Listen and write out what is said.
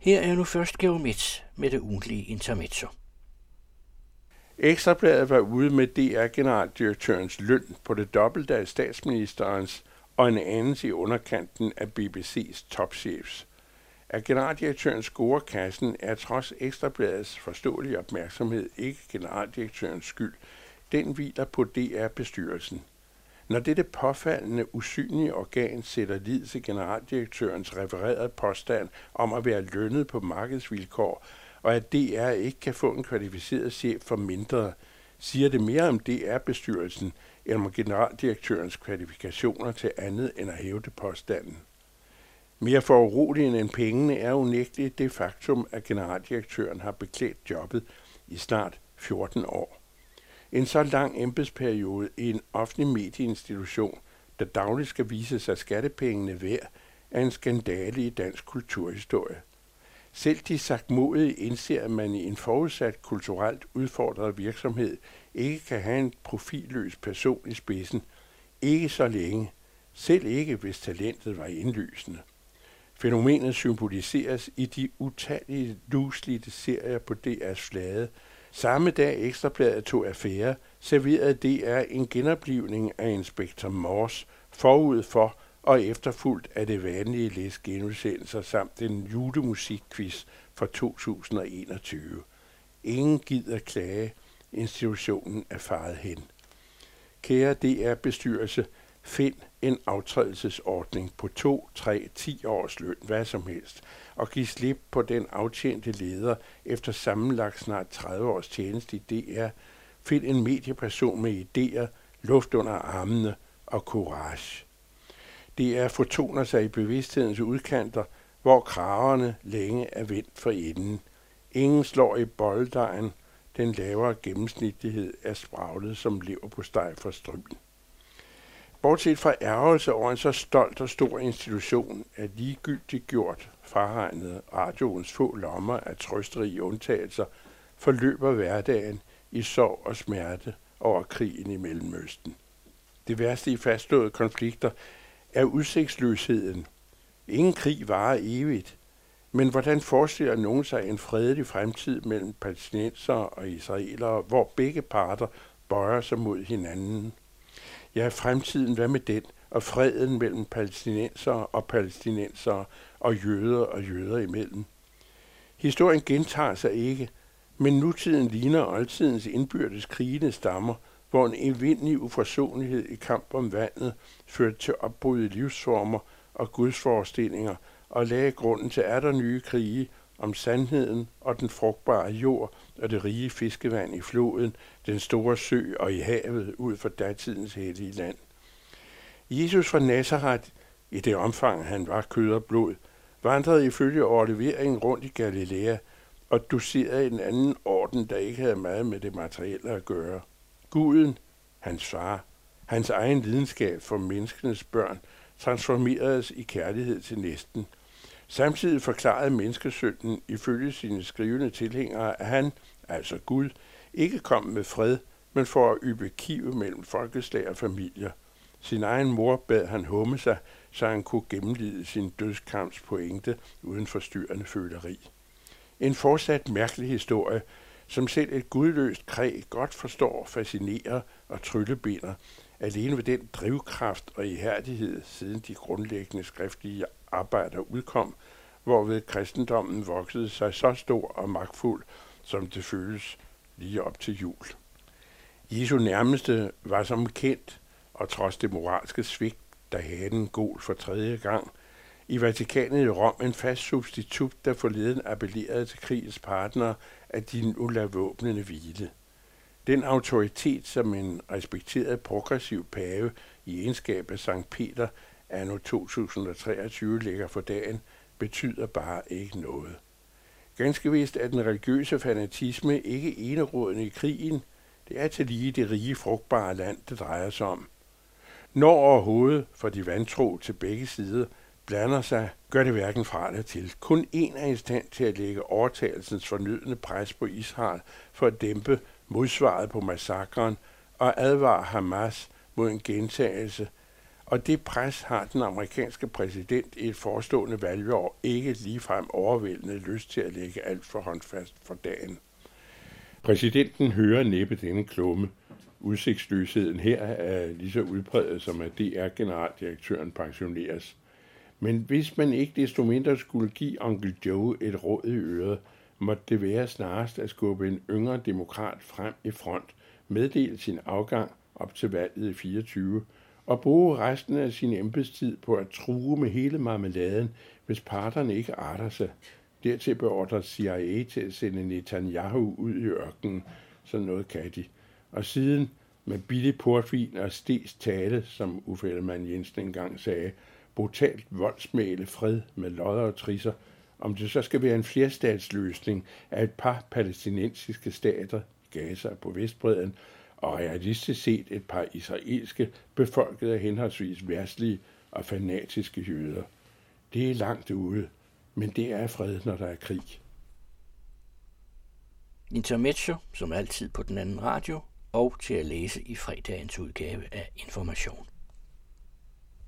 Her er nu først Geomets med det ugentlige intermezzo. Ekstrabladet var ude med DR-generaldirektørens løn på det dobbelte af statsministerens og en anelse i underkanten af BBC's topchefs. At generaldirektøren scorer kassen er trods Ekstrabladets forståelige opmærksomhed ikke generaldirektørens skyld. Den hviler på DR-bestyrelsen. Når dette påfaldende usynlige organ sætter lid til generaldirektørens refererede påstand om at være lønnet på markedsvilkår, og at DR ikke kan få en kvalificeret chef for mindre, siger det mere om DR-bestyrelsen end om generaldirektørens kvalifikationer til andet end at hæve det påstanden. Mere foruroligende end pengene er unægteligt det faktum, at generaldirektøren har beklædt jobbet i snart 14 år. En så lang embedsperiode i en offentlig medieinstitution, der dagligt skal vise sig skattepengene værd, er en skandale i dansk kulturhistorie. Selv de sagt modige indser, at man i en forudsat kulturelt udfordret virksomhed ikke kan have en profilløs person i spidsen. Ikke så længe. Selv ikke, hvis talentet var indlysende. Fænomenet symboliseres i de utallige luslidte serier på DR's flade, Samme dag Ekstrabladet tog affære, serverede DR en genoplivning af Inspektor Morse forud for og efterfulgt af det vanlige læs genudsendelser samt en julemusikquiz for 2021. Ingen gider klage. Institutionen er faret hen. Kære DR-bestyrelse, find en aftrædelsesordning på 2, 3, 10 års løn, hvad som helst, og giv slip på den aftjente leder efter sammenlagt snart 30 års tjeneste i DR. Find en medieperson med idéer, luft under armene og courage. DR fortoner sig i bevidsthedens udkanter, hvor kraverne længe er vendt for enden. Ingen slår i bolddejen, den lavere gennemsnitlighed er spraglet som lever på steg for strømmen. Bortset fra ærgelse over en så stolt og stor institution, er ligegyldigt gjort fraregnet radioens få lommer af trøsterige undtagelser, forløber hverdagen i sorg og smerte over krigen i Mellemøsten. Det værste i fastslåede konflikter er udsigtsløsheden. Ingen krig varer evigt, men hvordan forestiller nogen sig en fredelig fremtid mellem palæstinensere og israelere, hvor begge parter bøjer sig mod hinanden? Ja, fremtiden, hvad med den? Og freden mellem palæstinensere og palæstinensere og jøder og jøder imellem. Historien gentager sig ikke, men nutiden ligner oldtidens indbyrdes krigende stammer, hvor en evindelig uforsonlighed i kamp om vandet førte til opbrud i livsformer og gudsforestillinger og lagde grunden til er der nye krige om sandheden og den frugtbare jord og det rige fiskevand i floden, den store sø og i havet ud for datidens hellige land. Jesus fra Nazareth, i det omfang han var kød og blod, vandrede ifølge overleveringen rundt i Galilea og doserede en anden orden, der ikke havde meget med det materielle at gøre. Guden, hans far, hans egen lidenskab for menneskenes børn, transformeredes i kærlighed til næsten – Samtidig forklarede menneskesønnen ifølge sine skrivende tilhængere, at han, altså Gud, ikke kom med fred, men for at ybe kive mellem folkeslag og familier. Sin egen mor bad han humme sig, så han kunne gennemlide sin dødskamps pointe uden forstyrrende føleri. En fortsat mærkelig historie, som selv et gudløst kræg godt forstår, fascinerer og tryllebinder, alene ved den drivkraft og ihærdighed, siden de grundlæggende skriftlige arbejder udkom, hvorved kristendommen voksede sig så stor og magtfuld, som det føles lige op til jul. Jesu nærmeste var som kendt, og trods det moralske svigt, der havde en gol for tredje gang, i Vatikanet i Rom en fast substitut, der forleden appellerede til krigens partnere, at de nu lader våbnene hvile. Den autoritet, som en respekteret progressiv pave i egenskab af Sankt Peter anno 2023 ligger for dagen, betyder bare ikke noget. Ganske vist er den religiøse fanatisme ikke enerådende i krigen. Det er til lige det rige, frugtbare land, det drejer sig om. Når overhovedet for de vantro til begge sider blander sig, gør det hverken fra eller til. Kun en er i stand til at lægge overtagelsens fornødende pres på Israel for at dæmpe modsvaret på massakren og advare Hamas mod en gentagelse og det pres har den amerikanske præsident i et forestående valgår ikke ligefrem overvældende lyst til at lægge alt for håndfast for dagen. Præsidenten hører næppe denne klumme. Udsigtsløsheden her er lige så udpræget som at DR-generaldirektøren pensioneres. Men hvis man ikke desto mindre skulle give onkel Joe et råd i øret, måtte det være snarest at skubbe en yngre demokrat frem i front, meddele sin afgang op til valget i 24, og bruge resten af sin embedstid på at true med hele marmeladen, hvis parterne ikke arter sig. Dertil beordrer CIA til at sende Netanyahu ud i ørkenen, så noget kan de. Og siden med billig portvin og stes tale, som Uffe Ellemann Jensen engang sagde, brutalt voldsmæle fred med lodder og trisser, om det så skal være en flerstatsløsning af et par palæstinensiske stater, Gaza på Vestbreden, og realistisk set et par israelske, befolkede af henholdsvis værtslige og fanatiske jøder. Det er langt ude, men det er fred, når der er krig. Intermezzo, som altid på den anden radio, og til at læse i fredagens udgave af Information.